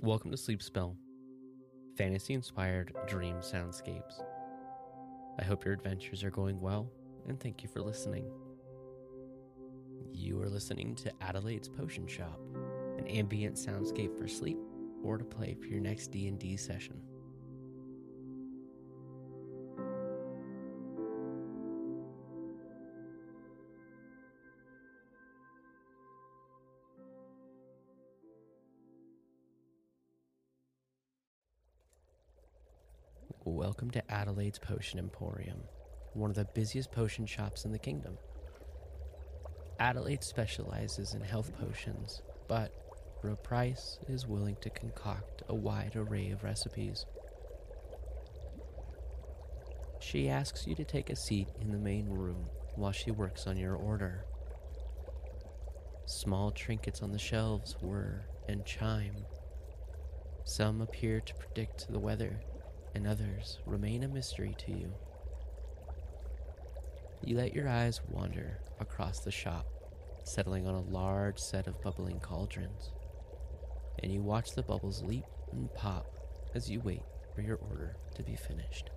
Welcome to Sleep Spell, fantasy inspired dream soundscapes. I hope your adventures are going well, and thank you for listening. You are listening to Adelaide's Potion Shop, an ambient soundscape for sleep or to play for your next D&D session. Adelaide's Potion Emporium, one of the busiest potion shops in the kingdom. Adelaide specializes in health potions, but a price is willing to concoct a wide array of recipes. She asks you to take a seat in the main room while she works on your order. Small trinkets on the shelves whir and chime. Some appear to predict the weather, and others remain a mystery to you. You let your eyes wander across the shop, settling on a large set of bubbling cauldrons, and you watch the bubbles leap and pop as you wait for your order to be finished.